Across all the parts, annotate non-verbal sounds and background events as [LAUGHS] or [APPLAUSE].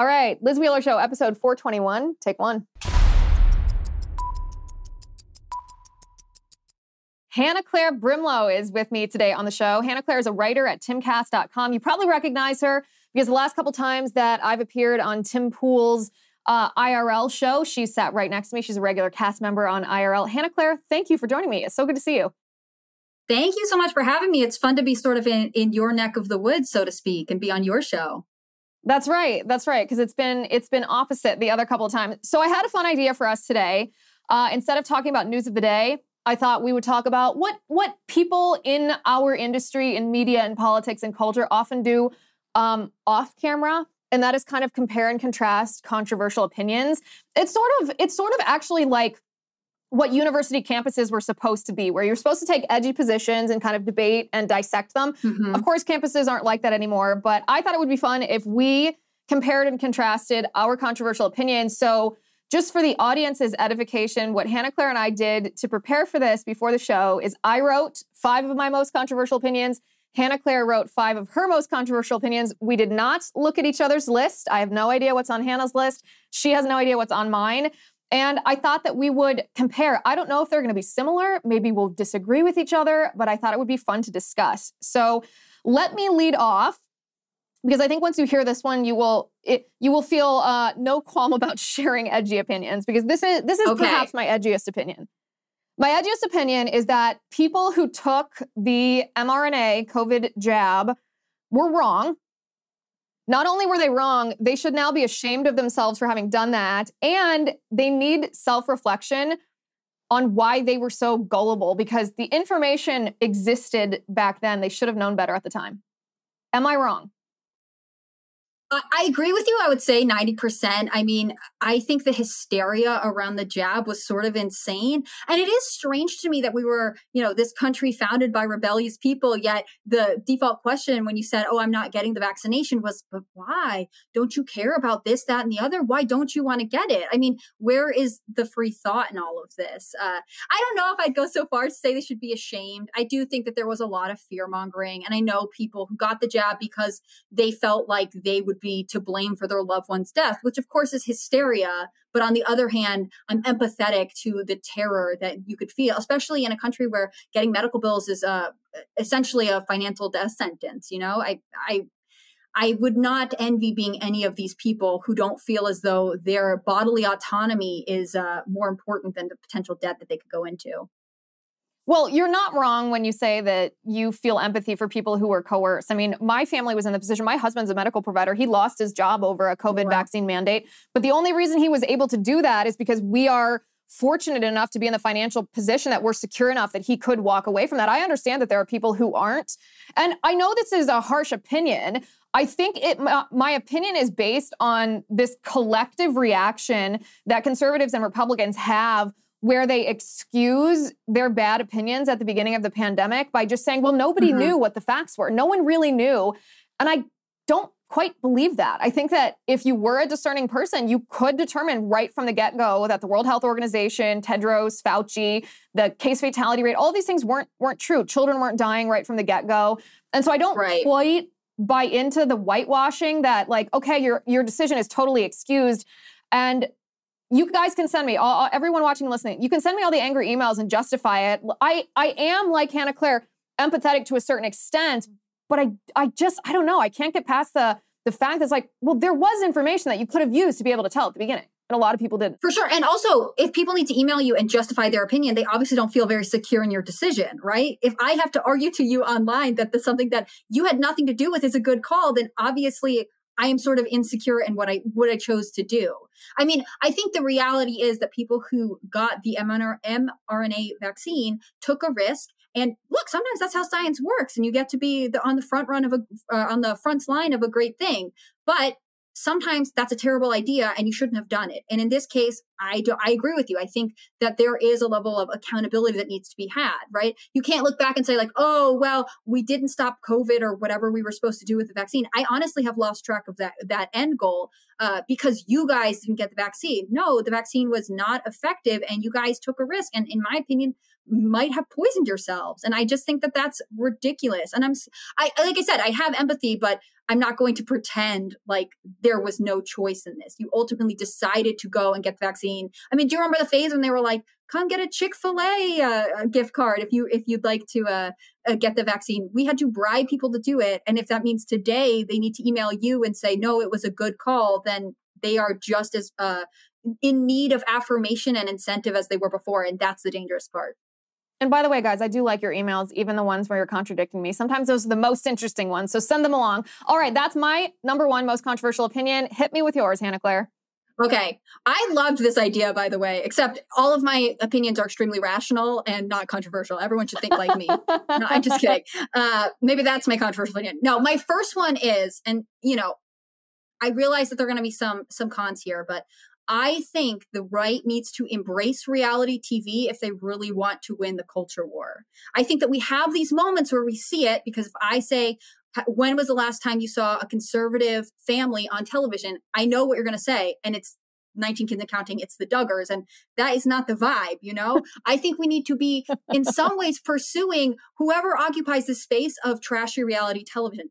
All right. Liz Wheeler Show, episode 421. Take one. Hannah Claire Brimelow is with me today on the show. Hannah Claire is a writer at timcast.com. You probably recognize her because the last couple times that I've appeared on Tim Pool's uh, IRL show, she sat right next to me. She's a regular cast member on IRL. Hannah Claire, thank you for joining me. It's so good to see you. Thank you so much for having me. It's fun to be sort of in, in your neck of the woods, so to speak, and be on your show. That's right. That's right. Because it's been it's been opposite the other couple of times. So I had a fun idea for us today. Uh, instead of talking about news of the day, I thought we would talk about what what people in our industry, in media and politics and culture, often do um, off camera, and that is kind of compare and contrast controversial opinions. It's sort of it's sort of actually like what university campuses were supposed to be, where you're supposed to take edgy positions and kind of debate and dissect them. Mm-hmm. Of course, campuses aren't like that anymore, but I thought it would be fun if we compared and contrasted our controversial opinions. So just for the audience's edification, what Hannah Claire and I did to prepare for this before the show is I wrote five of my most controversial opinions. Hannah Claire wrote five of her most controversial opinions. We did not look at each other's list. I have no idea what's on Hannah's list. She has no idea what's on mine. And I thought that we would compare. I don't know if they're going to be similar. Maybe we'll disagree with each other, but I thought it would be fun to discuss. So let me lead off because I think once you hear this one, you will it, you will feel uh, no qualm about [LAUGHS] sharing edgy opinions because this is this is okay. perhaps my edgiest opinion. My edgiest opinion is that people who took the mRNA COVID jab were wrong. Not only were they wrong, they should now be ashamed of themselves for having done that, and they need self reflection on why they were so gullible because the information existed back then. They should have known better at the time. Am I wrong? I agree with you. I would say 90%. I mean, I think the hysteria around the jab was sort of insane. And it is strange to me that we were, you know, this country founded by rebellious people, yet the default question when you said, Oh, I'm not getting the vaccination was, but why? Don't you care about this, that, and the other? Why don't you want to get it? I mean, where is the free thought in all of this? Uh, I don't know if I'd go so far to say they should be ashamed. I do think that there was a lot of fear mongering. And I know people who got the jab because they felt like they would be to blame for their loved one's death, which of course is hysteria. But on the other hand, I'm empathetic to the terror that you could feel, especially in a country where getting medical bills is uh, essentially a financial death sentence. You know, I, I, I would not envy being any of these people who don't feel as though their bodily autonomy is uh, more important than the potential debt that they could go into. Well, you're not wrong when you say that you feel empathy for people who were coerced. I mean, my family was in the position, my husband's a medical provider. He lost his job over a COVID wow. vaccine mandate. But the only reason he was able to do that is because we are fortunate enough to be in the financial position that we're secure enough that he could walk away from that. I understand that there are people who aren't. And I know this is a harsh opinion. I think it my opinion is based on this collective reaction that conservatives and Republicans have where they excuse their bad opinions at the beginning of the pandemic by just saying, well, nobody mm-hmm. knew what the facts were. No one really knew. And I don't quite believe that. I think that if you were a discerning person, you could determine right from the get go that the World Health Organization, Tedros, Fauci, the case fatality rate, all these things weren't weren't true. Children weren't dying right from the get go. And so I don't right. quite buy into the whitewashing that like okay your your decision is totally excused and you guys can send me all, everyone watching and listening you can send me all the angry emails and justify it. I i am like hannah claire empathetic to a certain extent but i i just i don't know. I can't get past the the fact it's like well there was information that you could have used to be able to tell at the beginning and a lot of people didn't. For sure. And also if people need to email you and justify their opinion they obviously don't feel very secure in your decision right? If i have to argue to you online that the something that you had nothing to do with is a good call then obviously I am sort of insecure in what I what I chose to do. I mean, I think the reality is that people who got the mRNA vaccine took a risk. And look, sometimes that's how science works, and you get to be the, on the front run of a uh, on the front line of a great thing. But sometimes that's a terrible idea and you shouldn't have done it. And in this case, I do I agree with you. I think that there is a level of accountability that needs to be had, right? You can't look back and say like, "Oh, well, we didn't stop COVID or whatever we were supposed to do with the vaccine." I honestly have lost track of that that end goal uh, because you guys didn't get the vaccine. No, the vaccine was not effective, and you guys took a risk. And in my opinion, might have poisoned yourselves. And I just think that that's ridiculous. And I'm, I like I said, I have empathy, but I'm not going to pretend like there was no choice in this. You ultimately decided to go and get the vaccine. I mean, do you remember the phase when they were like, "Come get a Chick Fil A uh, gift card if you if you'd like to uh, uh, get the vaccine"? We had to bribe people to do it, and if that means today they need to email you and say, "No, it was a good call," then they are just as uh, in need of affirmation and incentive as they were before, and that's the dangerous part. And by the way, guys, I do like your emails, even the ones where you're contradicting me. Sometimes those are the most interesting ones. So send them along. All right, that's my number one most controversial opinion. Hit me with yours, Hannah Claire. Okay. I loved this idea, by the way, except all of my opinions are extremely rational and not controversial. Everyone should think like me. [LAUGHS] no, I'm just kidding. Uh, maybe that's my controversial opinion. No, my first one is, and you know, I realize that there are going to be some some cons here, but I think the right needs to embrace reality TV if they really want to win the culture war. I think that we have these moments where we see it because if I say, when was the last time you saw a conservative family on television? I know what you're going to say, and it's 19 kids and counting, it's the Duggars. And that is not the vibe, you know? [LAUGHS] I think we need to be, in some ways, pursuing whoever occupies the space of trashy reality television.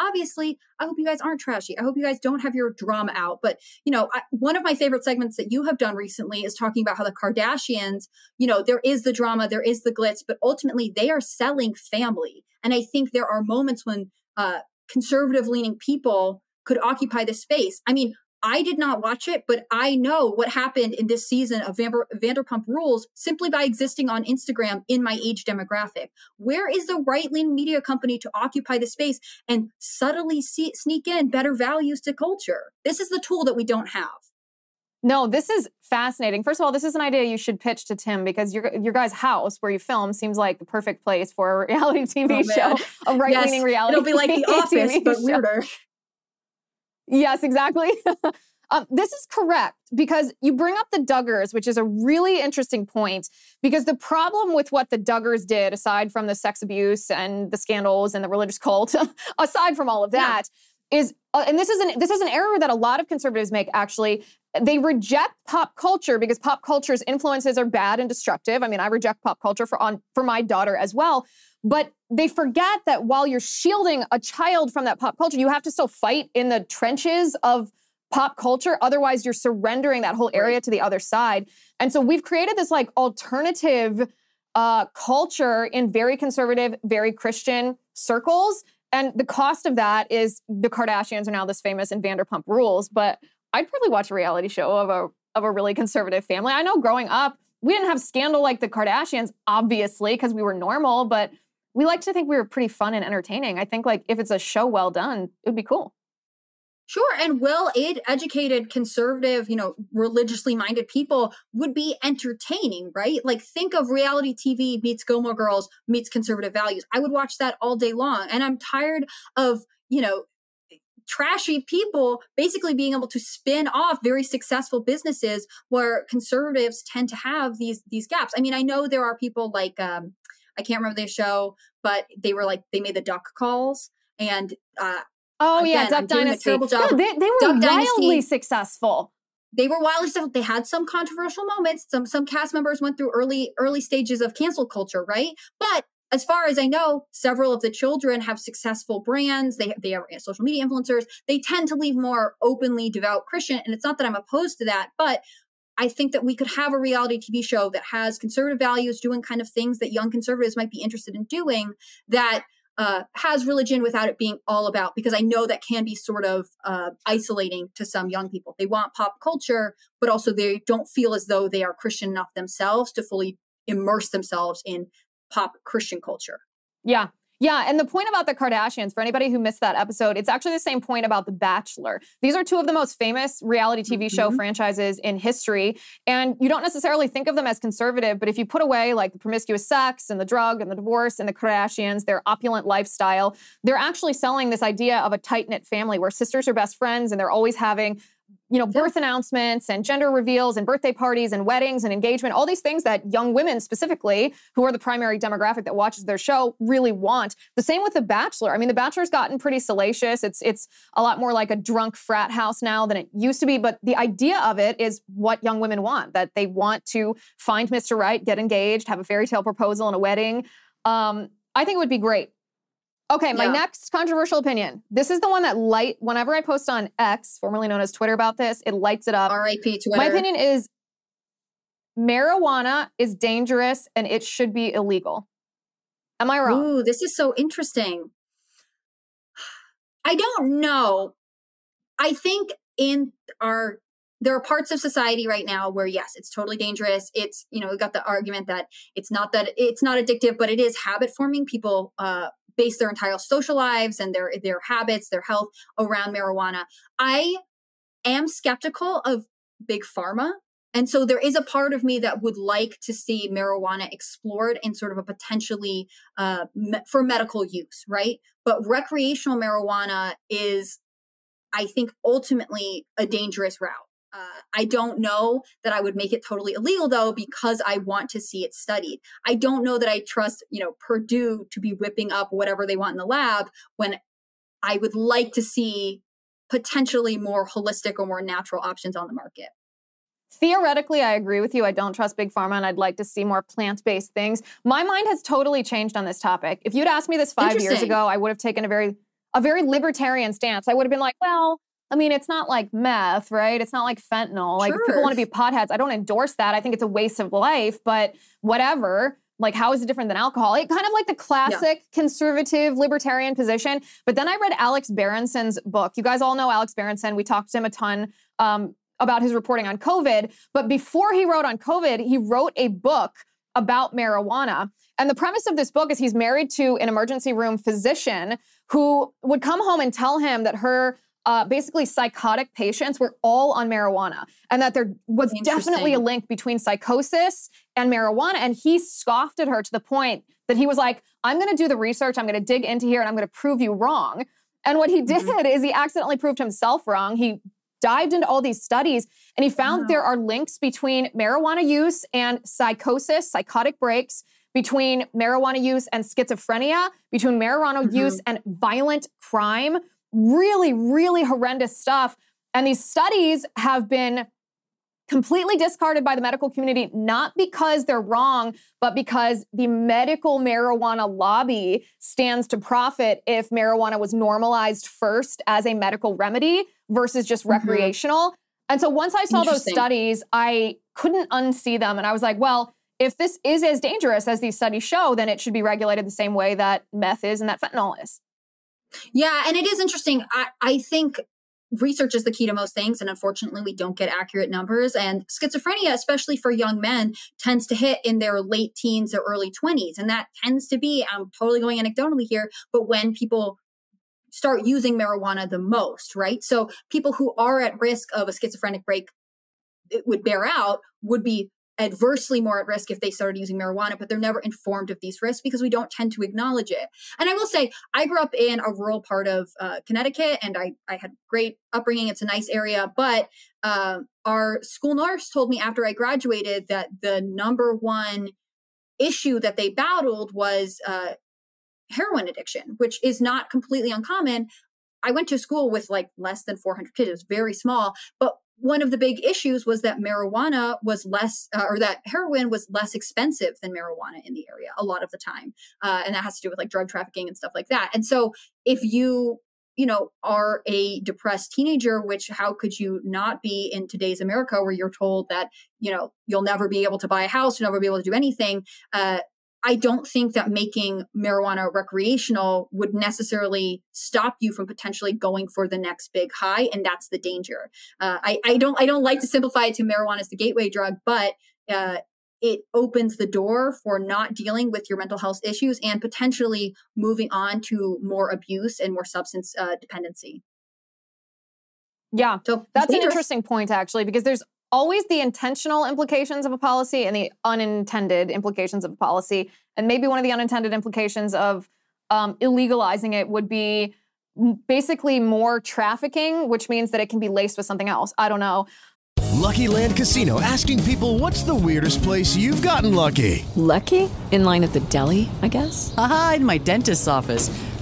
Obviously, I hope you guys aren't trashy. I hope you guys don't have your drama out. But, you know, I, one of my favorite segments that you have done recently is talking about how the Kardashians, you know, there is the drama, there is the glitz, but ultimately they are selling family. And I think there are moments when uh, conservative leaning people could occupy the space. I mean, I did not watch it, but I know what happened in this season of Vanderpump Rules simply by existing on Instagram in my age demographic. Where is the right leaning media company to occupy the space and subtly see, sneak in better values to culture? This is the tool that we don't have. No, this is fascinating. First of all, this is an idea you should pitch to Tim because your your guy's house where you film seems like the perfect place for a reality [LAUGHS] TV oh, show, a right leaning yes, reality. It'll be like The [LAUGHS] Office, but weirder. Yes, exactly. [LAUGHS] um, this is correct because you bring up the Duggars, which is a really interesting point. Because the problem with what the Duggars did, aside from the sex abuse and the scandals and the religious cult, [LAUGHS] aside from all of that, yeah. is uh, and this is an this is an error that a lot of conservatives make actually they reject pop culture because pop culture's influences are bad and destructive. I mean, I reject pop culture for on for my daughter as well. But they forget that while you're shielding a child from that pop culture, you have to still fight in the trenches of pop culture. Otherwise, you're surrendering that whole area to the other side. And so we've created this like alternative uh, culture in very conservative, very Christian circles. And the cost of that is the Kardashians are now this famous in Vanderpump Rules. But I'd probably watch a reality show of a of a really conservative family. I know growing up, we didn't have scandal like the Kardashians, obviously, because we were normal, but we like to think we were pretty fun and entertaining. I think like if it's a show well done, it would be cool. Sure, and well educated, conservative, you know, religiously minded people would be entertaining, right? Like think of reality TV meets Gilmore Girls meets conservative values. I would watch that all day long. And I'm tired of, you know, trashy people basically being able to spin off very successful businesses where conservatives tend to have these these gaps. I mean, I know there are people like um, I can't remember the show, but they were like they made the duck calls and uh, Oh Again, yeah, I'm Duck a Dynasty. No, they, they were Duck wildly Dynasty- successful. they were wildly successful. They had some controversial moments. Some some cast members went through early early stages of cancel culture, right? But as far as I know, several of the children have successful brands. They they are social media influencers. They tend to leave more openly devout Christian, and it's not that I'm opposed to that, but I think that we could have a reality TV show that has conservative values, doing kind of things that young conservatives might be interested in doing. That uh, has religion without it being all about because I know that can be sort of uh, isolating to some young people. They want pop culture, but also they don't feel as though they are Christian enough themselves to fully immerse themselves in pop Christian culture. Yeah. Yeah, and the point about the Kardashians, for anybody who missed that episode, it's actually the same point about The Bachelor. These are two of the most famous reality TV show Mhm. franchises in history. And you don't necessarily think of them as conservative, but if you put away like the promiscuous sex and the drug and the divorce and the Kardashians, their opulent lifestyle, they're actually selling this idea of a tight knit family where sisters are best friends and they're always having you know, birth announcements and gender reveals and birthday parties and weddings and engagement, all these things that young women specifically, who are the primary demographic that watches their show, really want. The same with The Bachelor. I mean, The Bachelor's gotten pretty salacious. It's it's a lot more like a drunk frat house now than it used to be. But the idea of it is what young women want, that they want to find Mr. Right, get engaged, have a fairy tale proposal and a wedding. Um, I think it would be great. Okay, my Yeah. next controversial opinion. This is the one that light whenever I post on X, formerly known as Twitter, about this, it lights it up. R.I.P. Twitter. My opinion is marijuana is dangerous and it should be illegal. Am I wrong? Ooh, this is so interesting. I don't know. I think in our there are parts of society right now where yes, it's totally dangerous. It's you know we got the argument that it's not that it's not addictive, but it is habit forming. People uh, base their entire social lives and their their habits, their health around marijuana. I am skeptical of big pharma and so there is a part of me that would like to see marijuana explored in sort of a potentially uh, me- for medical use, right? But recreational marijuana is, I think, ultimately a dangerous route. Uh, I don't know that I would make it totally illegal though, because I want to see it studied. I don't know that I trust, you know, Purdue to be whipping up whatever they want in the lab when I would like to see potentially more holistic or more natural options on the market. Theoretically, I agree with you. I don't trust big pharma and I'd like to see more plant based things. My mind has totally changed on this topic. If you'd asked me this five years ago, I would have taken a very a very libertarian stance. I would have been like, well, I mean, it's not like meth, right? It's not like fentanyl. Like if people want to be potheads. I don't endorse that. I think it's a waste of life, but whatever. Like, how is it different than alcohol? It kind of like the classic conservative libertarian position. But then I read Alex Berenson's book. You guys all know Alex Berenson. We talked to him a ton um, about his reporting on COVID. But before he wrote on COVID, he wrote a book about marijuana. And the premise of this book is he's married to an emergency room physician who would come home and tell him that her uh, basically psychotic patients were all on marijuana and that there was definitely a link between psychosis and marijuana. And he scoffed at her to the point that he was like, I'm going to do the research, I'm going to dig into here, and I'm going to prove you wrong. And what he did Mhm. is he accidentally proved himself wrong. He dived into all these studies and he found Wow. there are links between marijuana use and psychosis, psychotic breaks, between marijuana use and schizophrenia, between marijuana Mhm. use and violent crime. Really, really horrendous stuff. And these studies have been completely discarded by the medical community, not because they're wrong, but because the medical marijuana lobby stands to profit if marijuana was normalized first as a medical remedy versus just Mhm. recreational. And so once I saw those studies, I couldn't unsee them. And I was like, well, if this is as dangerous as these studies show, then it should be regulated the same way that meth is and that fentanyl is. Yeah, and it is interesting. I, I think research is the key to most things, and unfortunately, we don't get accurate numbers. And schizophrenia, especially for young men, tends to hit in their late teens or early 20s. And that tends to be, I'm totally going anecdotally here, but when people start using marijuana the most, right? So people who are at risk of a schizophrenic break it would bear out would be adversely more at risk if they started using marijuana, but they're never informed of these risks because we don't tend to acknowledge it. And I will say, I grew up in a rural part of uh, Connecticut, and I I had great upbringing. It's a nice area, but uh, our school nurse told me after I graduated that the number one issue that they battled was uh, heroin addiction, which is not completely uncommon. I went to school with like less than 400 kids. It was very small, but one of the big issues was that marijuana was less, uh, or that heroin was less expensive than marijuana in the area a lot of the time. Uh, and that has to do with like drug trafficking and stuff like that. And so if you, you know, are a depressed teenager, which how could you not be in today's America where you're told that, you know, you'll never be able to buy a house, you'll never be able to do anything. Uh, I don't think that making marijuana recreational would necessarily stop you from potentially going for the next big high, and that's the danger. Uh, I, I don't I don't like to simplify it to marijuana as the gateway drug, but uh, it opens the door for not dealing with your mental health issues and potentially moving on to more abuse and more substance uh, dependency. Yeah, so that's an interesting point actually, because there's always the intentional implications of a policy and the unintended implications of a policy. And maybe one of the unintended implications of um, illegalizing it would be basically more trafficking, which means that it can be laced with something else. I don't know. Lucky Land Casino asking people what's the weirdest place you've gotten lucky? Lucky? In line at the deli, I guess? Aha, in my dentist's office.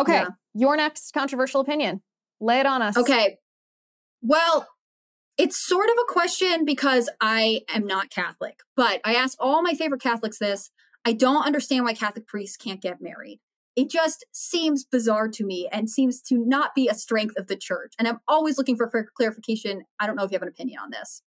Okay, yeah. your next controversial opinion. Lay it on us. Okay. Well, it's sort of a question because I am not Catholic, but I ask all my favorite Catholics this. I don't understand why Catholic priests can't get married. It just seems bizarre to me and seems to not be a strength of the church. And I'm always looking for clarification. I don't know if you have an opinion on this.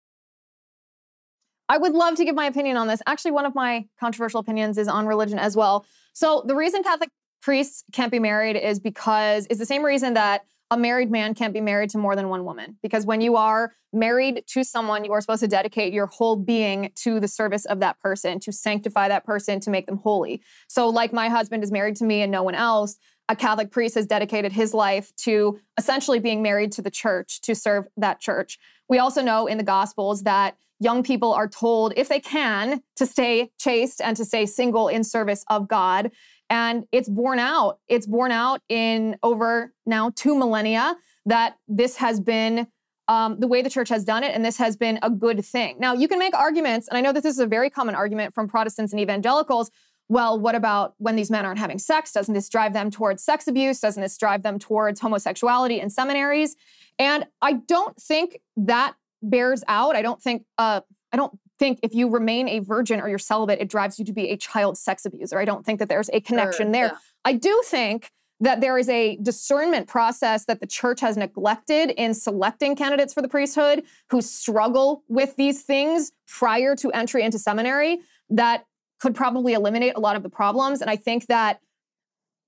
I would love to give my opinion on this. Actually, one of my controversial opinions is on religion as well. So, the reason Catholic priests can't be married is because it's the same reason that a married man can't be married to more than one woman. Because when you are married to someone you are supposed to dedicate your whole being to the service of that person to sanctify that person to make them holy. So like my husband is married to me and no one else a catholic priest has dedicated his life to essentially being married to the church to serve that church. We also know in the gospels that young people are told if they can to stay chaste and to stay single in service of god and it's borne out. It's borne out in over now two millennia that this has been um, the way the church has done it, and this has been a good thing. Now, you can make arguments, and I know that this is a very common argument from Protestants and evangelicals. Well, what about when these men aren't having sex? Doesn't this drive them towards sex abuse? Doesn't this drive them towards homosexuality in seminaries? And I don't think that bears out. I don't think uh, I don't think if you remain a virgin or you're celibate, it drives you to be a child sex abuser. I don't think that there's a connection sure, there. Yeah. I do think that there is a discernment process that the church has neglected in selecting candidates for the priesthood who struggle with these things prior to entry into seminary that could probably eliminate a lot of the problems. And I think that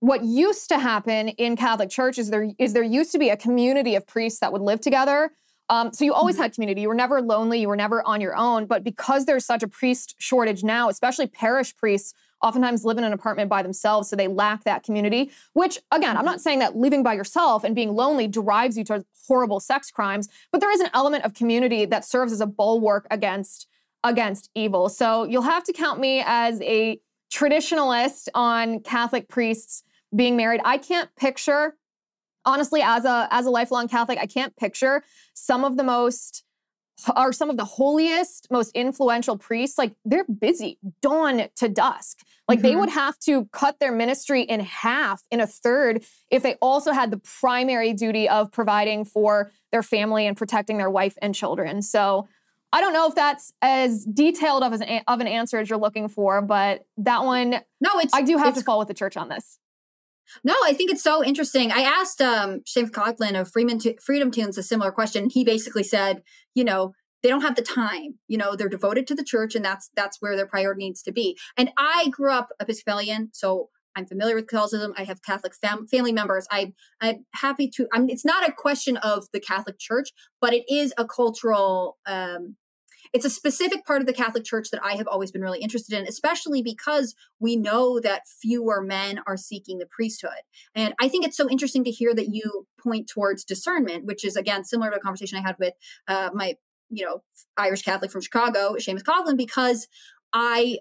what used to happen in Catholic Church is there is there used to be a community of priests that would live together um, so you always mm-hmm. had community. You were never lonely. You were never on your own. But because there's such a priest shortage now, especially parish priests, oftentimes live in an apartment by themselves, so they lack that community. Which, again, I'm not saying that living by yourself and being lonely drives you to horrible sex crimes, but there is an element of community that serves as a bulwark against against evil. So you'll have to count me as a traditionalist on Catholic priests being married. I can't picture honestly, as a as a lifelong Catholic, I can't picture some of the most are some of the holiest, most influential priests. Like they're busy dawn to dusk. Like mm-hmm. they would have to cut their ministry in half, in a third, if they also had the primary duty of providing for their family and protecting their wife and children. So I don't know if that's as detailed of, an, of an answer as you're looking for, but that one, no, it's I do have to fall with the church on this. No, I think it's so interesting. I asked um, Shane Conklin of Freeman T- FreedomToons a similar question. He basically said, you know, they don't have the time you know they're devoted to the church and that's that's where their priority needs to be and i grew up episcopalian so i'm familiar with catholicism i have catholic fam- family members i i'm happy to i'm it's not a question of the catholic church but it is a cultural um it's a specific part of the Catholic Church that I have always been really interested in, especially because we know that fewer men are seeking the priesthood. And I think it's so interesting to hear that you point towards discernment, which is again similar to a conversation I had with uh, my, you know, Irish Catholic from Chicago, Seamus Coughlin, because I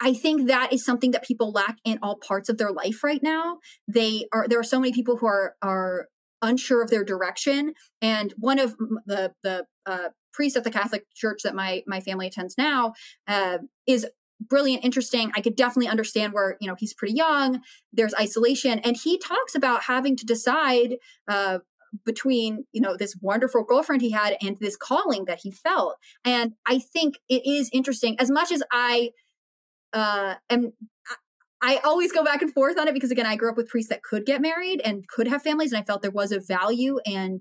I think that is something that people lack in all parts of their life right now. They are there are so many people who are are unsure of their direction, and one of the the uh, priest at the Catholic Church that my my family attends now uh, is brilliant, interesting. I could definitely understand where you know he's pretty young. There's isolation, and he talks about having to decide. Uh, between you know this wonderful girlfriend he had and this calling that he felt and i think it is interesting as much as i uh am I always go back and forth on it because again, I grew up with priests that could get married and could have families, and I felt there was a value and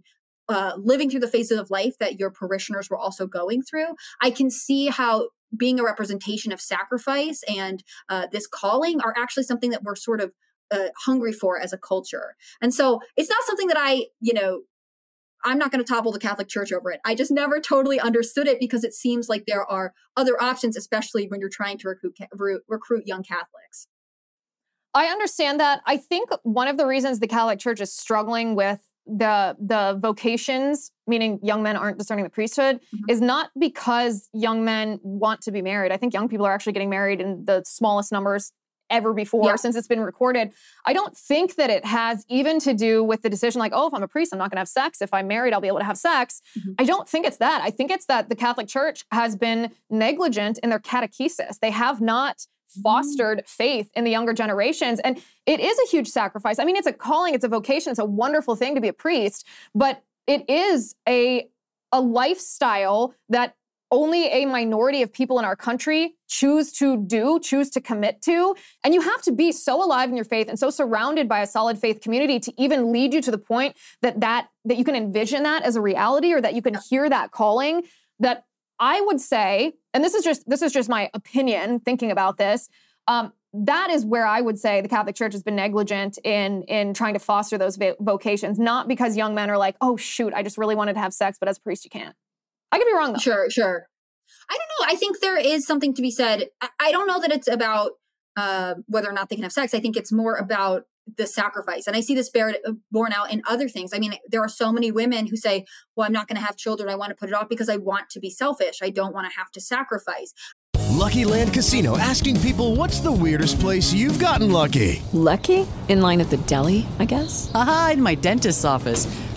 uh, living through the phases of life that your parishioners were also going through. I can see how being a representation of sacrifice and uh, this calling are actually something that we're sort of uh, hungry for as a culture. And so it's not something that I, you know, I'm not going to topple the Catholic Church over it. I just never totally understood it because it seems like there are other options, especially when you're trying to recruit recruit young Catholics. I understand that. I think one of the reasons the Catholic Church is struggling with the the vocations meaning young men aren't discerning the priesthood mm-hmm. is not because young men want to be married i think young people are actually getting married in the smallest numbers ever before yeah. since it's been recorded i don't think that it has even to do with the decision like oh if i'm a priest i'm not going to have sex if i'm married i'll be able to have sex mm-hmm. i don't think it's that i think it's that the catholic church has been negligent in their catechesis they have not. Mm. fostered faith in the younger generations. And it is a huge sacrifice. I mean, it's a calling, it's a vocation, it's a wonderful thing to be a priest, but it is a, a lifestyle that only a minority of people in our country choose to do, choose to commit to. And you have to be so alive in your faith and so surrounded by a solid faith community to even lead you to the point that that that you can envision that as a reality or that you can hear that calling that I would say, and this is just this is just my opinion thinking about this. Um, that is where I would say the Catholic Church has been negligent in in trying to foster those vocations, not because young men are like, oh shoot, I just really wanted to have sex, but as a priest you can't. I could be wrong though. Sure, sure. I don't know. I think there is something to be said. I, I don't know that it's about uh, whether or not they can have sex. I think it's more about the sacrifice. And I see this bear, uh, borne out in other things. I mean, there are so many women who say, well, I'm not going to have children. I want to put it off because I want to be selfish. I don't want to have to sacrifice. Lucky Land Casino asking people what's the weirdest place you've gotten lucky? Lucky? In line at the deli, I guess? Aha, in my dentist's office.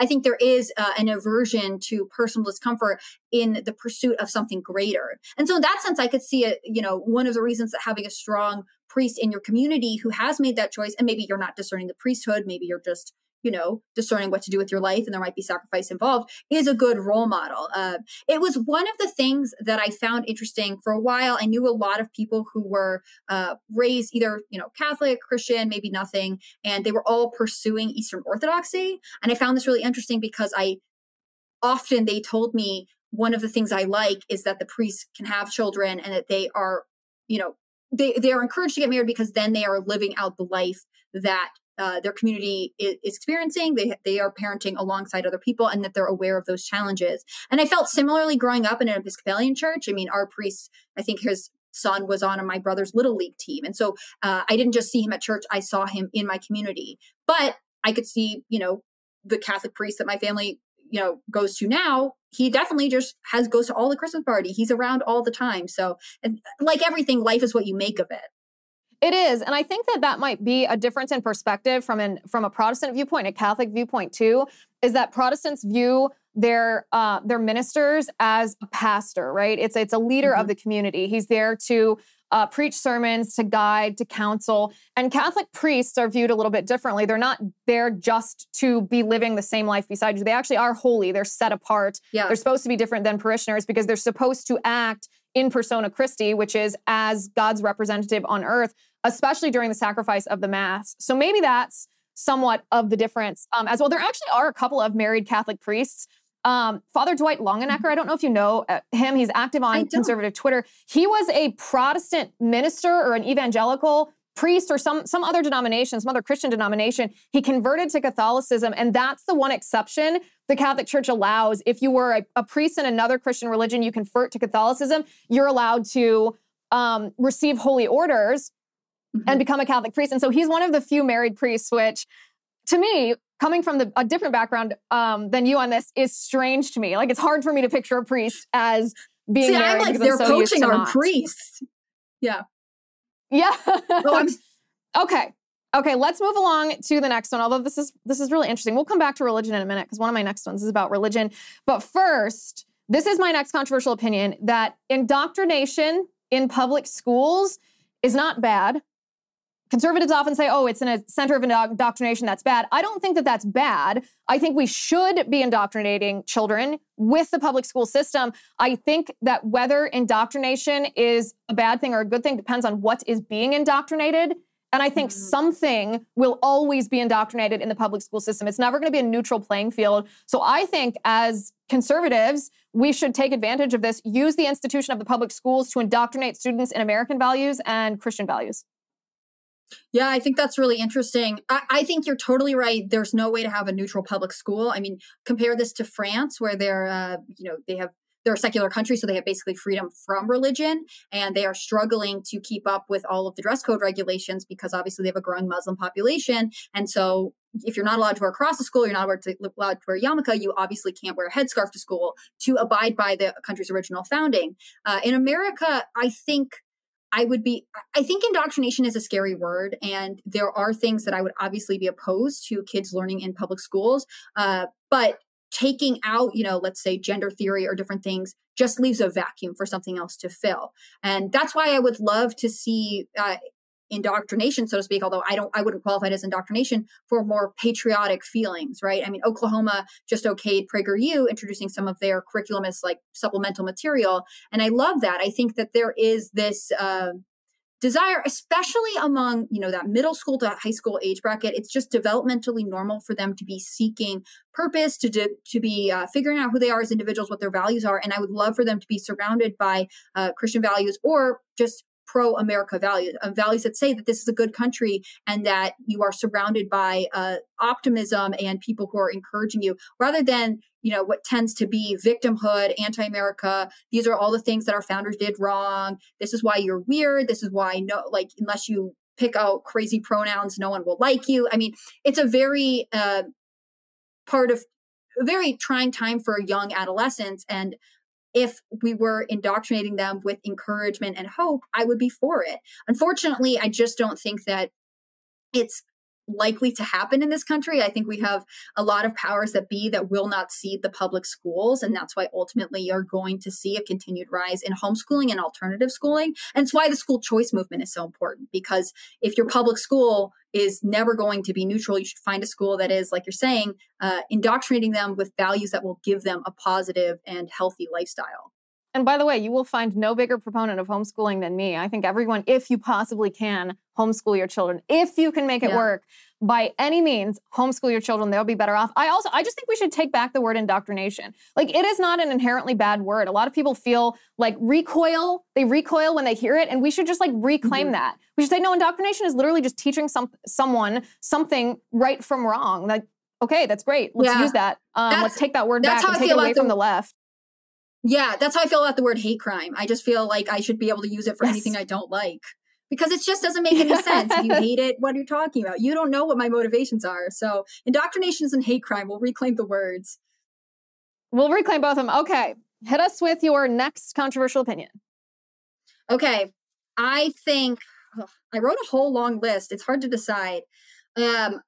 I think there is uh, an aversion to personal discomfort in the pursuit of something greater. And so in that sense, I could see it, you know, one of the reasons that having a strong priest in your community who has made that choice, and maybe you're not discerning the priesthood, maybe you're just you know, discerning what to do with your life and there might be sacrifice involved is a good role model. Uh, it was one of the things that I found interesting for a while. I knew a lot of people who were uh, raised either, you know, Catholic, Christian, maybe nothing, and they were all pursuing Eastern Orthodoxy. And I found this really interesting because I often they told me one of the things I like is that the priests can have children and that they are, you know, they, they are encouraged to get married because then they are living out the life that uh, their community is, is, experiencing. They they are parenting alongside other people, and that they're aware of those challenges. And I felt similarly growing up in an Episcopalian church. I mean, our priest, I think his son was on my brother's little league team. And so uh, I didn't just see him at church, I saw him in my community. But I could see, you know, the Catholic priest that my family, you know, goes to now. He definitely just has goes to all the Christmas party. He's around all the time. So, and like everything, life is what you make of it. It is, and I think that that might be a difference in perspective from an from a Protestant viewpoint, a Catholic viewpoint too. Is that Protestants view their uh, their ministers as a pastor, right? It's it's a leader mm-hmm. of the community. He's there to uh, preach sermons, to guide, to counsel. And Catholic priests are viewed a little bit differently. They're not there just to be living the same life beside you. They actually are holy. They're set apart. Yeah. They're supposed to be different than parishioners because they're supposed to act in persona Christi, which is as God's representative on earth, especially during the sacrifice of the Mass. So maybe that's somewhat of the difference um, as well. There actually are a couple of married Catholic priests um, Father Dwight Longenecker, I don't know if you know uh, him. He's active on conservative Twitter. He was a Protestant minister or an evangelical priest or some some other denomination, some other Christian denomination. He converted to Catholicism, and that's the one exception the Catholic Church allows. If you were a, a priest in another Christian religion, you convert to Catholicism, you're allowed to um, receive holy orders mm-hmm. and become a Catholic priest. And so he's one of the few married priests, which to me coming from the, a different background um, than you on this is strange to me. Like it's hard for me to picture a priest as being See, married. I'm like they're so poaching our priests. Yeah. Yeah. oh, [LAUGHS] okay. Okay, let's move along to the next one. Although this is this is really interesting. We'll come back to religion in a minute because one of my next ones is about religion. But first, this is my next controversial opinion that indoctrination in public schools is not bad. Conservatives often say, oh, it's in a center of indoctrination, that's bad. I don't think that that's bad. I think we should be indoctrinating children with the public school system. I think that whether indoctrination is a bad thing or a good thing depends on what is being indoctrinated. And I think mm-hmm. something will always be indoctrinated in the public school system. It's never going to be a neutral playing field. So I think as conservatives, we should take advantage of this, use the institution of the public schools to indoctrinate students in American values and Christian values. Yeah, I think that's really interesting. I, I, think you're totally right. There's no way to have a neutral public school. I mean, compare this to France, where they're, uh, you know, they have they're a secular country, so they have basically freedom from religion, and they are struggling to keep up with all of the dress code regulations because obviously they have a growing Muslim population, and so if you're not allowed to wear a cross to school, you're not allowed to, allowed to wear a yarmulke, you obviously can't wear a headscarf to school to abide by the country's original founding. Uh, in America, I think I would be, I think indoctrination is a scary word. And there are things that I would obviously be opposed to kids learning in public schools. Uh, but taking out, you know, let's say gender theory or different things just leaves a vacuum for something else to fill. And that's why I would love to see uh, indoctrination, so to speak, although I don't I wouldn't qualify it as indoctrination for more patriotic feelings, right? I mean, Oklahoma just okayed PragerU introducing some of their curriculum as like supplemental material. And I love that. I think that there is this uh, desire especially among you know that middle school to high school age bracket it's just developmentally normal for them to be seeking purpose to de- to be uh, figuring out who they are as individuals what their values are and i would love for them to be surrounded by uh, christian values or just pro America values, uh, values that say that this is a good country and that you are surrounded by uh, optimism and people who are encouraging you, rather than you know what tends to be victimhood, anti-America. These are all the things that our founders did wrong. This is why you're weird. This is why no, like unless you pick out crazy pronouns, no one will like you. I mean, it's a very uh, part of a very trying time for young adolescents and if we were indoctrinating them with encouragement and hope, I would be for it. Unfortunately, I just don't think that it's likely to happen in this country. I think we have a lot of powers that be that will not cede the public schools. And that's why ultimately you're going to see a continued rise in homeschooling and alternative schooling. And it's why the school choice movement is so important because if your public school is never going to be neutral, you should find a school that is, like you're saying, uh, indoctrinating them with values that will give them a positive and healthy lifestyle. And by the way, you will find no bigger proponent of homeschooling than me. I think everyone, if you possibly can, homeschool your children. If you can make it yeah. work by any means, homeschool your children. They'll be better off. I also, I just think we should take back the word indoctrination. Like it is not an inherently bad word. A lot of people feel like recoil. They recoil when they hear it, and we should just like reclaim mm-hmm. that. We should say no. Indoctrination is literally just teaching some someone something right from wrong. Like okay, that's great. Let's yeah. use that. Um, let's take that word back and take it away from the left Yeah, that's how I feel about the word hate crime. I just feel like I should be able to use it for Yes. anything I don't like. Because it just doesn't make any [LAUGHS] sense. If you hate it, what are you talking about? You don't know what my motivations are. So indoctrination isn't hate crime. We'll reclaim the words. We'll reclaim both of them. Okay. Hit us with your next controversial opinion. Okay. I think ugh, I wrote a whole long list. It's hard to decide. Um,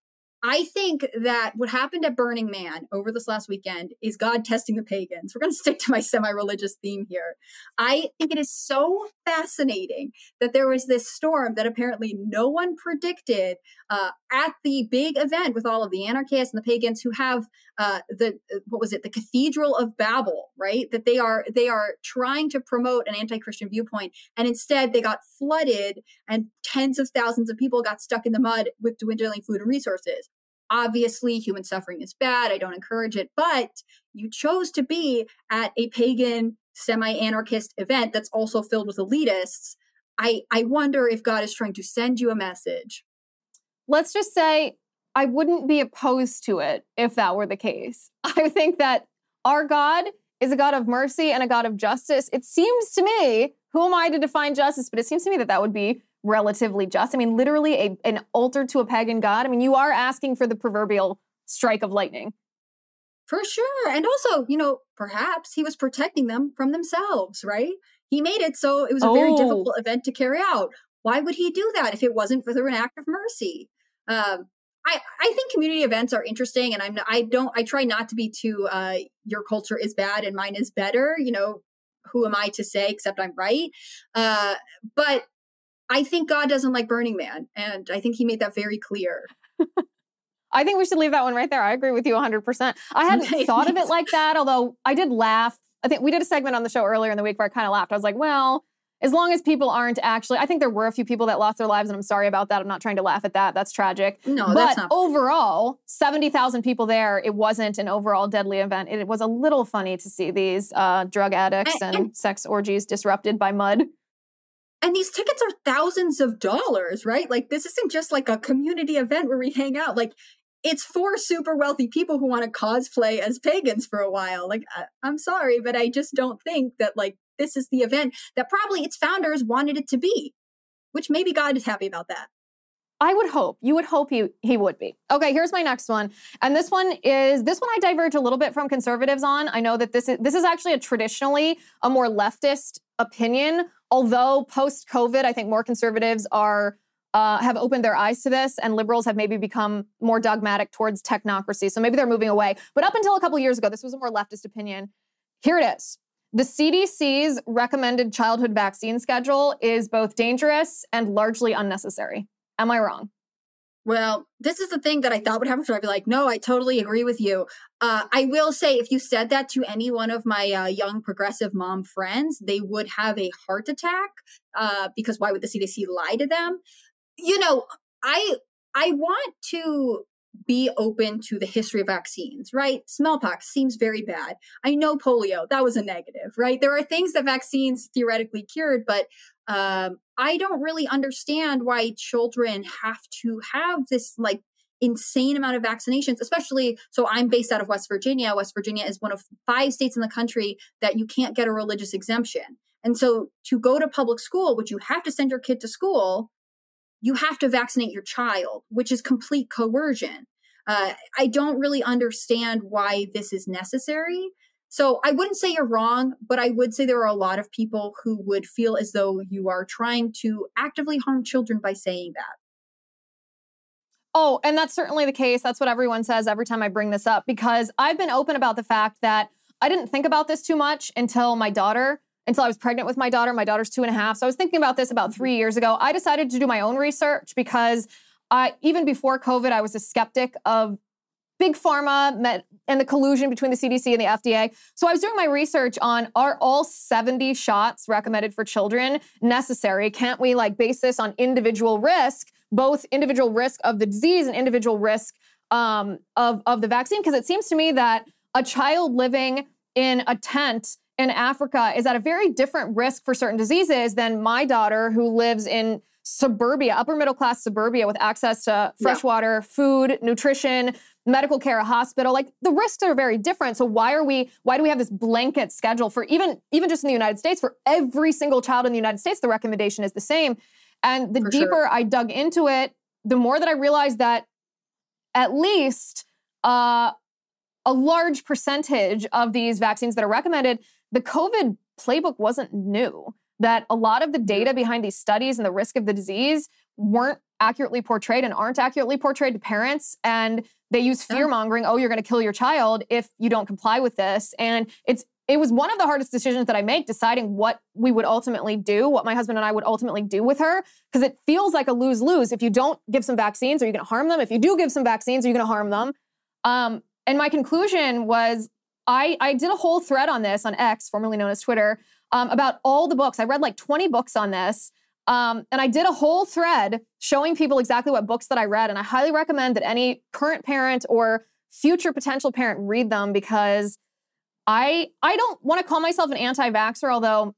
I think that what happened at Burning Man over this last weekend is God testing the pagans. We're going [LAUGHS] to stick to my semi religious theme here. I think it is so fascinating that there was this storm that apparently no one predicted uh, at the big event with all of the anarchists and the pagans who have uh, the what was it the Cathedral of Babel, right? That they are they are trying to promote an anti-Christian viewpoint, and instead they got flooded, and tens of thousands of people got stuck in the mud with dwindling food and resources. Obviously, human suffering is bad. I don't encourage it, but you chose to be at a pagan semi-anarchist event that's also filled with elitists. I I wonder if God is trying to send you a message. Let's just say I wouldn't be opposed to it if that were the case. [LAUGHS] I think that our God is a God of mercy and a God of justice. It seems to me, who am I to define justice? But it seems to me that that would be relatively just. I mean, literally a, an altar to a pagan God. I mean, you are asking for the proverbial strike of lightning. For sure. And also, you know, perhaps he was protecting them from themselves, right? He made it so it was a very Oh. difficult event to carry out. Why would he do that if it wasn't for an act of mercy? Um, I, I think community events are interesting, and I'm I don't I try not to be too uh, your culture is bad and mine is better. You know, who am I to say except I'm right? Uh, but I think God doesn't like Burning Man, and I think He made that very clear. [LAUGHS] I think we should leave that one right there. I agree with you 100%. I hadn't thought of [LAUGHS] it like that, although I did laugh. I think we did a segment on the show earlier in the week where I kind of laughed. I was like, well, as long as people aren't actually, I think there were a few people that lost their lives, and I'm sorry about that. I'm not trying to laugh at that. That's tragic. No, but that's not. overall, 70,000 people there, it wasn't an overall deadly event. It, was a little funny to see these uh, drug addicts And- and, sex orgies disrupted by mud. And these tickets are thousands of dollars, right? Like this isn't just like a community event where we hang out. Like it's for super wealthy people who want to cosplay as pagans for a while. Like I, I'm sorry, but I just don't think that like this is the event that probably its founders wanted it to be. Which maybe God is happy about that. I would hope. You would hope he, he would be. Okay, here's my next one. And this one is this one I diverge a little bit from conservatives on. I know that this is this is actually a traditionally a more leftist opinion, although post-COVID, I think more conservatives are uh, have opened their eyes to this, and liberals have maybe become more dogmatic towards technocracy. So maybe they're moving away. But up until a couple years ago, this was a more leftist opinion. Here it is. The CDC's recommended childhood vaccine schedule is both dangerous and largely unnecessary. Am I wrong? Well, this is the thing that I thought would happen. So I'd be like, no, I totally agree with you. Uh, I will say, if you said that to any one of my uh, young progressive mom friends, they would have a heart attack uh, because why would the CDC lie to them? You know, I I want to be open to the history of vaccines, right? Smallpox seems very bad. I know polio, that was a negative, right? There are things that vaccines theoretically cured, but um, I don't really understand why children have to have this like insane amount of vaccinations, especially. So I'm based out of West Virginia. West Virginia is one of five states in the country that you can't get a religious exemption. And so to go to public school, which you have to send your kid to school, you have to vaccinate your child, which is complete coercion. Uh, I don't really understand why this is necessary. So I wouldn't say you're wrong, but I would say there are a lot of people who would feel as though you are trying to actively harm children by saying that. Oh, and that's certainly the case. That's what everyone says every time I bring this up because I've been open about the fact that I didn't think about this too much until my daughter, until I was pregnant with my daughter. My daughter's two and a half. So I was thinking about this about three years ago. I decided to do my own research because I, even before COVID, I was a skeptic of big pharma met, and the collusion between the CDC and the FDA. So I was doing my research on are all 70 shots recommended for children necessary? Can't we like base this on individual risk, both individual risk of the disease and individual risk um, of, of the vaccine? Because it seems to me that a child living in a tent in Africa is at a very different risk for certain diseases than my daughter who lives in suburbia, upper middle class suburbia with access to fresh water, food, nutrition, medical care, a hospital, like the risks are very different. So why are we, why do we have this blanket schedule for even, even just in the United States, for every single child in the United States, the recommendation is the same. And the For deeper sure. I dug into it, the more that I realized that at least uh, a large percentage of these vaccines that are recommended, the COVID playbook wasn't new. That a lot of the data behind these studies and the risk of the disease weren't accurately portrayed and aren't accurately portrayed to parents. And they use fear mongering. Oh, you're going to kill your child if you don't comply with this. And it's it was one of the hardest decisions that I make, deciding what we would ultimately do, what my husband and I would ultimately do with her, because it feels like a lose lose. If you don't give some vaccines, are you going to harm them? If you do give some vaccines, are you going to harm them? Um, and my conclusion was I, I did a whole thread on this on X, formerly known as Twitter, um, about all the books. I read like 20 books on this. Um, and I did a whole thread showing people exactly what books that I read. And I highly recommend that any current parent or future potential parent read them because I I don't want to call myself an anti-vaxxer, although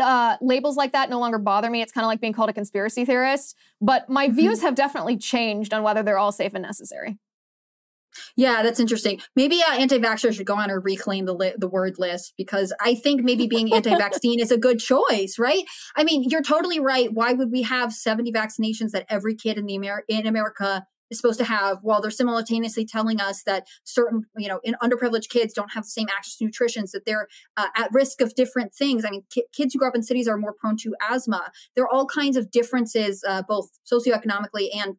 uh, labels like that no longer bother me. It's kind of like being called a conspiracy theorist. But my views have definitely changed on whether they're all safe and necessary. Yeah, that's interesting. Maybe uh, anti-vaxxers should go on or reclaim the li- the word list because I think maybe being anti-vaccine is a good choice, right? I mean, you're totally right. Why would we have 70 vaccinations that every kid in the Amer- in America is supposed to have while they're simultaneously telling us that certain, you know, in underprivileged kids don't have the same access to nutrition, that they're uh, at risk of different things. I mean, ki- kids who grow up in cities are more prone to asthma. There are all kinds of differences, uh, both socioeconomically and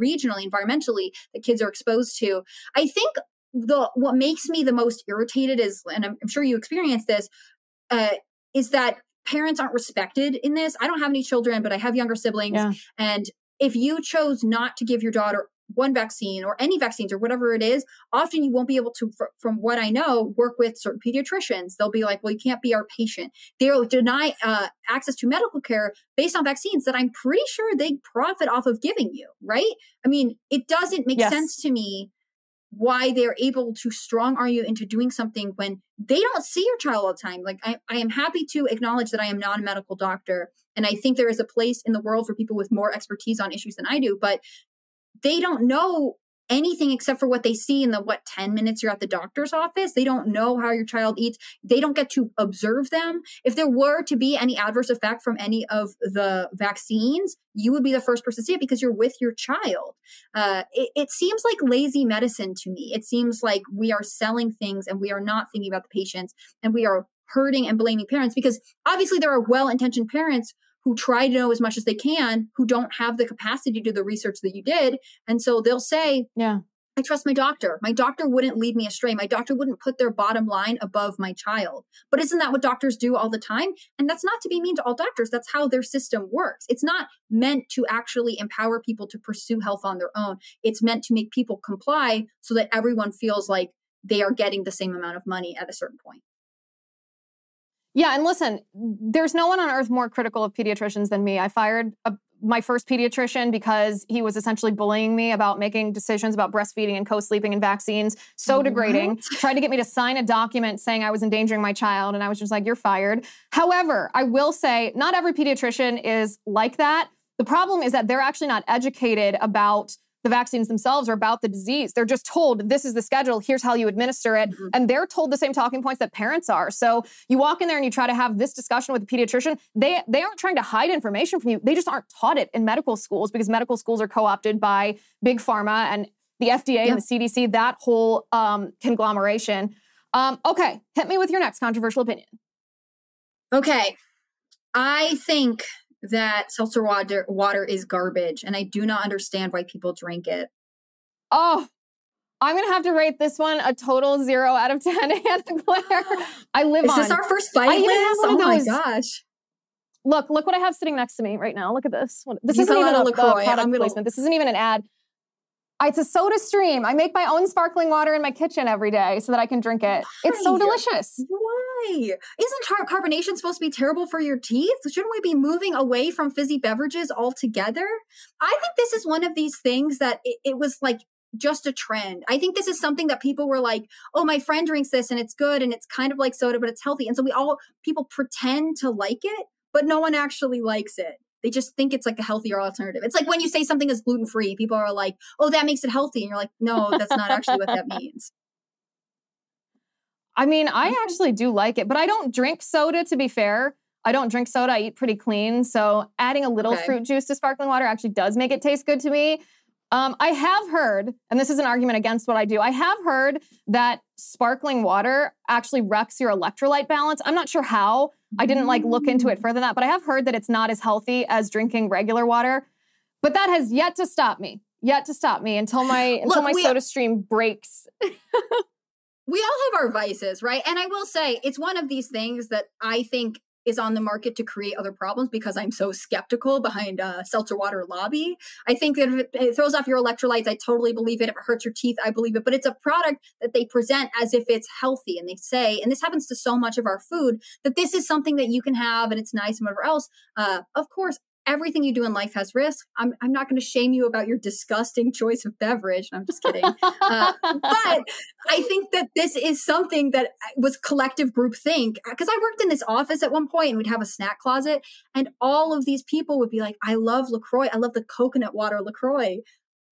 regionally, environmentally, that kids are exposed to. I think the what makes me the most irritated is, and I'm, I'm sure you experience this, uh, is that parents aren't respected in this. I don't have any children, but I have younger siblings, Yeah. and if you chose not to give your daughter one vaccine or any vaccines or whatever it is, often you won't be able to, fr- from what I know, work with certain pediatricians. They'll be like, well, you can't be our patient. They'll deny uh, access to medical care based on vaccines that I'm pretty sure they profit off of giving you, right? I mean, it doesn't make Yes. sense to me why they're able to strong arm you into doing something when they don't see your child all the time. Like I, I am happy to acknowledge that I am not a medical doctor. And I think there is a place in the world for people with more expertise on issues than I do, but they don't know anything except for what they see in the what 10 minutes you're at the doctor's office. They don't know how your child eats. They don't get to observe them. If there were to be any adverse effect from any of the vaccines you would be the first person to see it because you're with your child. Uh, it, it seems like lazy medicine to me. It seems like we are selling things and we are not thinking about the patients and we are hurting and blaming parents because obviously there are well-intentioned parents who try to know as much as they can who don't have the capacity to do the research that you did and so they'll say Yeah. I trust my doctor. My doctor wouldn't lead me astray. My doctor wouldn't put their bottom line above my child. But isn't that what doctors do all the time? And that's not to be mean to all doctors. That's how their system works. It's not meant to actually empower people to pursue health on their own. It's meant to make people comply so that everyone feels like they are getting the same amount of money at a certain point. Yeah, and listen, there's no one on earth more critical of pediatricians than me. I fired a, my first pediatrician because he was essentially bullying me about making decisions about breastfeeding and co-sleeping and vaccines. So degrading. What? Tried to get me to sign a document saying I was endangering my child, and I was just like, "You're fired." However, I will say, not every pediatrician is like that. The problem is that they're actually not educated about the vaccines themselves or about the disease. They're just told this is the schedule, here's how you administer it. And they're told the same talking points that parents are. So you walk in there and you try to have this discussion with a pediatrician. They they aren't trying to hide information from you. They just aren't taught it in medical schools because medical schools are co-opted by big pharma and the FDA and the CDC, that whole um, conglomeration. Um, okay, hit me with your next controversial opinion. Okay. I think that seltzer water water is garbage and I do not understand why people drink it. Oh, I'm gonna have to rate this one a total zero out of ten. [LAUGHS] Hannah Claire, [GASPS] I live Is on. this our first fight, I even have one Oh of my gosh. Look, look what I have sitting next to me right now. Look at this. This You isn't even a, of a LaCroix. product I'm gonna- placement. This isn't even an ad. It's a SodaStream. I make my own sparkling water in my kitchen every day so that I can drink it. It's so delicious. Why? Isn't car- carbonation supposed to be terrible for your teeth? Shouldn't we be moving away from fizzy beverages altogether? I think this is one of these things that it, it was like just a trend. I think this is something that people were like, oh, my friend drinks this and it's good and it's kind of like soda, but it's healthy. And so we all, people pretend to like it, but no one actually likes it. They just think it's like a healthier alternative. It's like when you say something is gluten free, people are like, "Oh, that makes it healthy," and you're like, "No, that's not actually what that [LAUGHS] means." I mean, I actually do like it, but I don't drink soda. To be fair, I don't drink soda. I eat pretty clean, so adding a little Okay. fruit juice to sparkling water actually does make it taste good to me. Um, I have heard, and this is an argument against what I do. I have heard that sparkling water actually wrecks your electrolyte balance. I'm not sure how. I didn't like look into it further than that, but I have heard that it's not as healthy as drinking regular water. But that has yet to stop me. Yet to stop me until my until Look, my we- SodaStream breaks. [LAUGHS] we all have our vices, right? And I will say it's one of these things that I think is on the market to create other problems because I'm so skeptical behind uh, seltzer water lobby. I think that if it, it throws off your electrolytes, I totally believe it. If it hurts your teeth, I believe it. But it's a product that they present as if it's healthy, and they say, and this happens to so much of our food, that this is something that you can have and it's nice and whatever else. Uh, of course. Everything you do in life has risk. I'm, I'm not going to shame you about your disgusting choice of beverage. I'm just kidding. [LAUGHS] Uh, but I think that this is something that was collective group think because I worked in this office at one point and we'd have a snack closet and all of these people would be like, I love LaCroix. I love the coconut water LaCroix.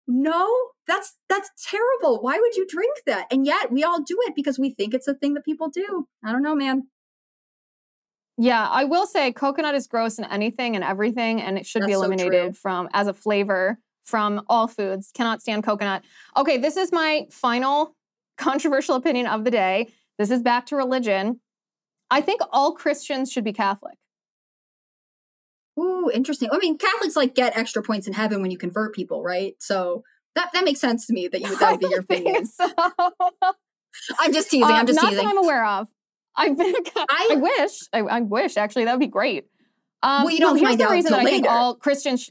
No, that's that's terrible. Why would you drink that? And yet we all do it because we think it's a thing that people do. I don't know, man. Yeah, I will say coconut is gross in anything and everything, and it should be That's so eliminated true. from as a flavor from all foods. Cannot stand coconut. Okay, this is my final [LAUGHS] controversial opinion of the day. This is back to religion. I think all Christians should be Catholic. Ooh, interesting. I mean, Catholics like get extra points in heaven when you convert people, right? So that that makes sense to me that you would that would be [LAUGHS] your opinion. I'm just teasing. Uh, I'm just not teasing. that I'm aware of. I've been. [LAUGHS] I, I wish. I, I wish actually that would be great. Um, Well, you don't here's the reason that I think later. all Christians. sh-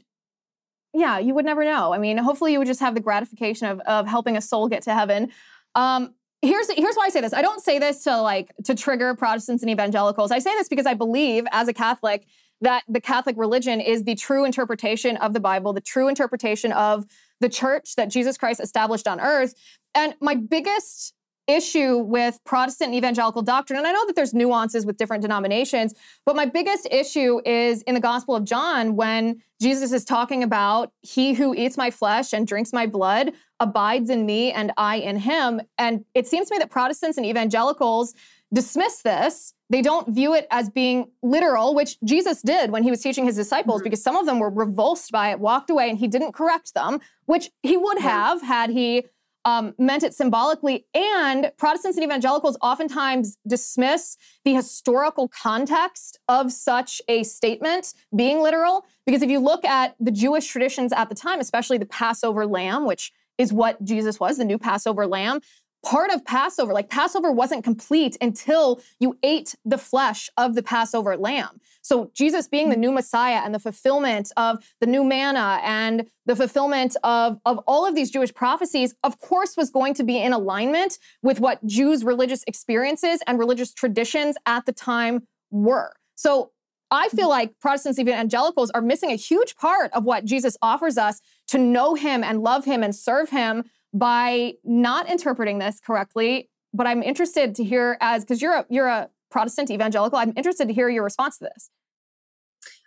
yeah, you would never know. I mean, hopefully, you would just have the gratification of of helping a soul get to heaven. Um, here's here's why I say this. I don't say this to like to trigger Protestants and evangelicals. I say this because I believe, as a Catholic, that the Catholic religion is the true interpretation of the Bible, the true interpretation of the church that Jesus Christ established on earth. And my biggest issue with Protestant and evangelical doctrine, and I know that there's nuances with different denominations, but my biggest issue is in the Gospel of John when Jesus is talking about he who eats my flesh and drinks my blood abides in me and I in him. And it seems to me that Protestants and evangelicals dismiss this. They don't view it as being literal, which Jesus did when he was teaching his disciples, mm-hmm. because some of them were revulsed by it, walked away, and he didn't correct them, which he would have had he um, meant it symbolically. And Protestants and evangelicals oftentimes dismiss the historical context of such a statement being literal. Because if you look at the Jewish traditions at the time, especially the Passover lamb, which is what Jesus was, the new Passover lamb, part of Passover, like Passover wasn't complete until you ate the flesh of the Passover lamb. So Jesus being the mm. new Messiah and the fulfillment of the new manna and the fulfillment of, of all of these Jewish prophecies, of course, was going to be in alignment with what Jews' religious experiences and religious traditions at the time were. So I feel mm. like Protestants, even evangelicals are missing a huge part of what Jesus offers us to know him and love him and serve him by not interpreting this correctly. But I'm interested to hear as because you're a you're a Protestant evangelical, I'm interested to hear your response to this.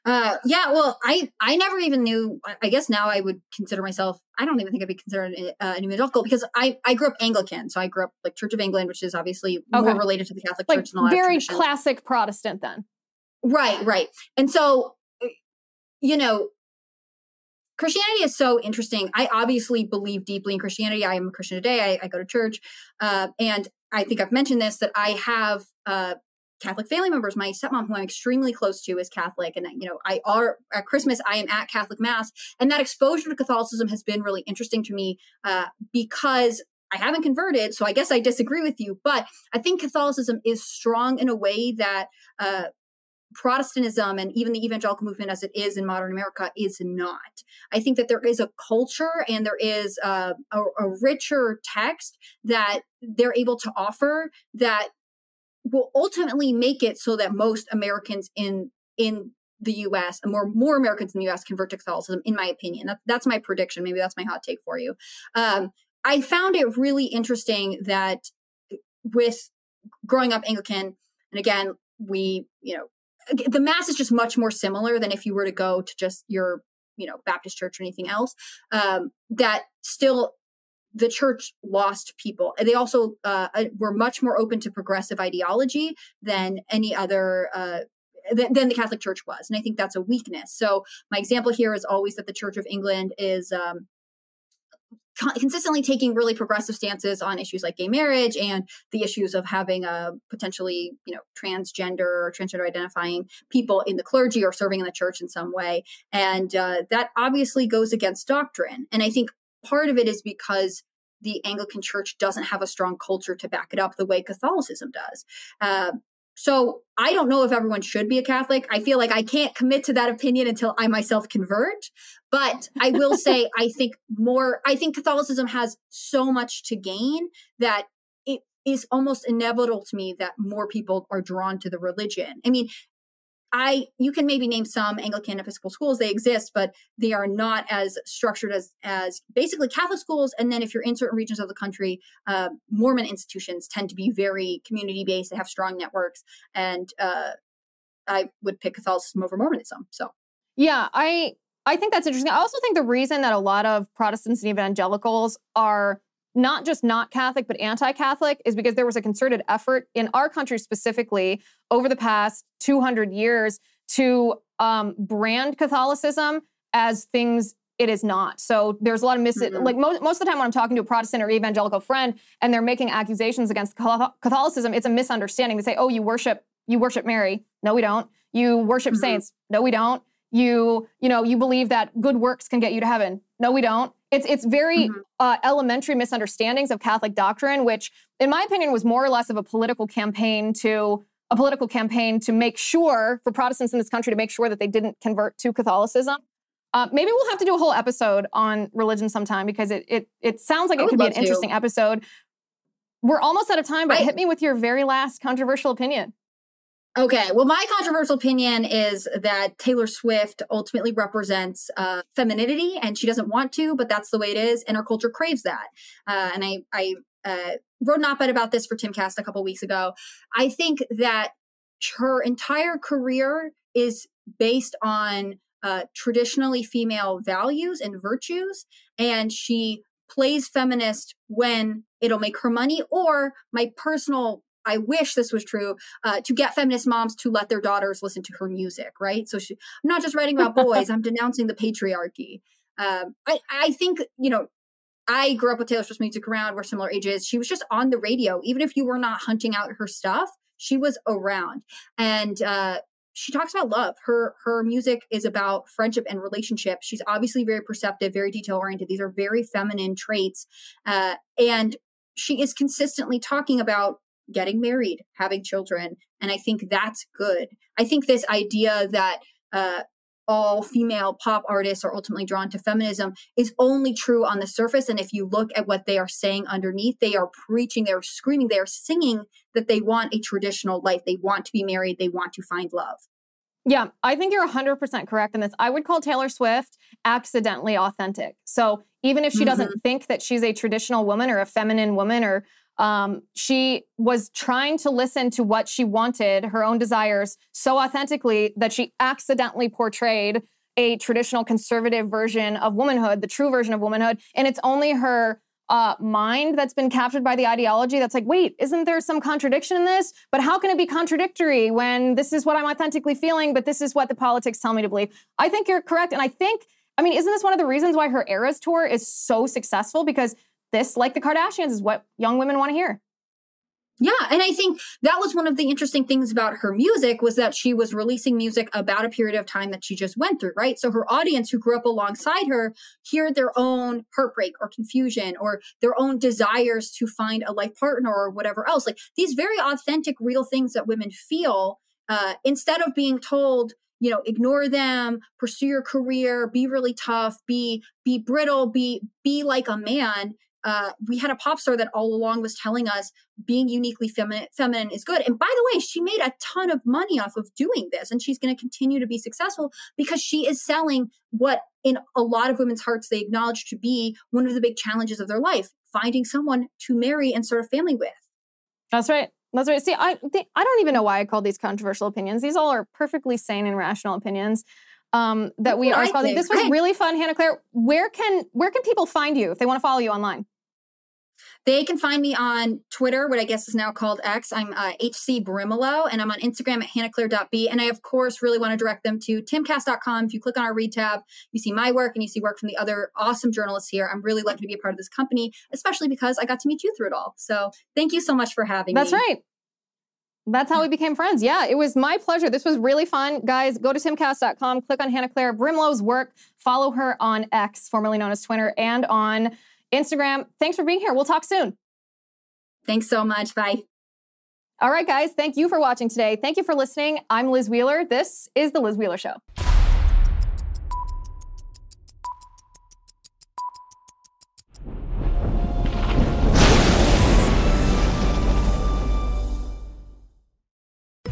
Uh, yeah, well, I I never even knew. I- guess now I would consider myself. I don't even think I'd be considered an, uh, an evangelical because I I grew up Anglican, so I grew up like Church of England, which is obviously Okay. more related to the Catholic Like Church than a lot very classic Protestant then. Right, right. And so, uh, you know, Christianity is so interesting. I obviously believe deeply in Christianity. I am a Christian today. I, I go to church. Uh, and I think I've mentioned this that I have uh, Catholic family members. My stepmom, who I'm extremely close to, is Catholic. And, you know, I are at Christmas, I am at Catholic Mass. And that exposure to Catholicism has been really interesting to me uh, because I haven't converted, so I guess I disagree with you. But I think Catholicism is strong in a way that uh, Protestantism and even the evangelical movement as it is in modern America is not. I think that there is a culture and there is uh, a, a richer text that they're able to offer that will ultimately make it so that most Americans in in the U.S. and more more Americans in the U.S. convert to Catholicism. In my opinion, that, that's my prediction. Maybe that's my hot take for you. Um, I found it really interesting that with growing up Anglican, and again, we you know the mass is just much more similar than if you were to go to just your you know baptist church or anything else um, that still the church lost people. They also uh, uh, were much more open to progressive ideology than any other uh, than, than, the catholic church was and i think that's a weakness. So my example here is always that the church of england is um, consistently taking really progressive stances on issues like gay marriage and the issues of having a potentially you know transgender or transgender identifying people in the clergy or serving in the church in some way. And uh, that obviously goes against doctrine. And i think part of it is because the anglican church doesn't have a strong culture to back it up the way catholicism does. Uh, so I don't know if everyone should be a Catholic. I feel like I can't commit to that opinion until I myself convert. But I will [LAUGHS] say, I think more, I think Catholicism has so much to gain that it is almost inevitable to me that more people are drawn to the religion. I mean, I you can maybe name some Anglican Episcopal schools they exist, but they are not as structured as as basically Catholic schools. And then if you're in certain regions of the country, uh, Mormon institutions tend to be very community based. They have strong networks, and uh, I would pick Catholicism over Mormonism. So yeah, I I think that's interesting. I also think the reason that a lot of Protestants and evangelicals are not just not Catholic, but anti Catholic, is because there was a concerted effort in our country specifically over the past 200 years to um, brand Catholicism as things it is not. So there's a lot of mis mm-hmm. like most, most of the time when I'm talking to a Protestant or evangelical friend and they're making accusations against Catholicism, it's a misunderstanding. They say, "Oh, you worship you worship Mary." No, we don't. You worship mm-hmm. saints. No, we don't. You you know you believe that good works can get you to heaven. No, we don't. It's it's very mm-hmm. uh, elementary misunderstandings of Catholic doctrine, which, in my opinion, was more or less of a political campaign to a political campaign to make sure for Protestants in this country to make sure that they didn't convert to Catholicism. Uh, maybe we'll have to do a whole episode on religion sometime because it it it sounds like it could be an to. interesting episode. We're almost out of time, but I, hit me with your very last controversial opinion. Okay, well, my controversial opinion is that Taylor Swift ultimately represents uh, femininity, and she doesn't want to, but that's the way it is, and our culture craves that. Uh, and I, I uh, wrote an op-ed about this for Timcast a couple weeks ago. I think that her entire career is based on uh, traditionally female values and virtues, and she plays feminist when it'll make her money, or my personal I wish this was true uh, to get feminist moms to let their daughters listen to her music, right? So she, I'm not just writing about [LAUGHS] boys, I'm denouncing the patriarchy. Um, I, I think, you know, I grew up with Taylor Swift's music around, we're similar ages. She was just on the radio. Even if you were not hunting out her stuff, she was around. And uh, she talks about love. Her her music is about friendship and relationship. She's obviously very perceptive, very detail oriented. These are very feminine traits, uh, and she is consistently talking about getting married, having children. And I think that's good. I think this idea that uh, all female pop artists are ultimately drawn to feminism is only true on the surface. And if you look at what they are saying underneath, they are preaching, they're screaming, they're singing that they want a traditional life. They want to be married, they want to find love. Yeah, I think you're 100% correct in this. I would call Taylor Swift accidentally authentic. So even if she mm-hmm. doesn't think that she's a traditional woman or a feminine woman or um, she was trying to listen to what she wanted, her own desires, so authentically that she accidentally portrayed a traditional conservative version of womanhood, the true version of womanhood. And it's only her uh, mind that's been captured by the ideology that's like, wait, isn't there some contradiction in this? But how can it be contradictory when this is what I'm authentically feeling, but this is what the politics tell me to believe? I think you're correct. And I think, I mean, isn't this one of the reasons why her Eras tour is so successful? Because this, like the Kardashians, is what young women want to hear. Yeah, and I think that was one of the interesting things about her music was that she was releasing music about a period of time that she just went through, right? So her audience who grew up alongside her hear their own heartbreak or confusion or their own desires to find a life partner or whatever else. Like these very authentic, real things that women feel uh, instead of being told, you know ignore them pursue your career be really tough be be brittle be be like a man uh, we had a pop star that all along was telling us being uniquely feminine, feminine is good. And by the way, she made a ton of money off of doing this, and she's going to continue to be successful because she is selling what, in a lot of women's hearts, they acknowledge to be one of the big challenges of their life: finding someone to marry and start a family with. That's right. That's right. See, I I don't even know why I call these controversial opinions. These all are perfectly sane and rational opinions um, that we are. This was really fun, Hannah Claire. Where can where can people find you if they want to follow you online? They can find me on Twitter, what I guess is now called X. I'm uh, HC Brimelow, and I'm on Instagram at hannahclaire.b. And I, of course, really want to direct them to timcast.com. If you click on our read tab, you see my work and you see work from the other awesome journalists here. I'm really lucky to be a part of this company, especially because I got to meet you through it all. So thank you so much for having That's me. That's right. That's how we became friends. Yeah, it was my pleasure. This was really fun. Guys, go to timcast.com, click on Hannah Claire Brimelow's work, follow her on X, formerly known as Twitter, and on Instagram. Thanks for being here. We'll talk soon. Thanks so much. Bye. All right, guys, thank you for watching today. Thank you for listening. I'm Liz Wheeler. This is The Liz Wheeler Show.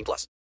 18 plus.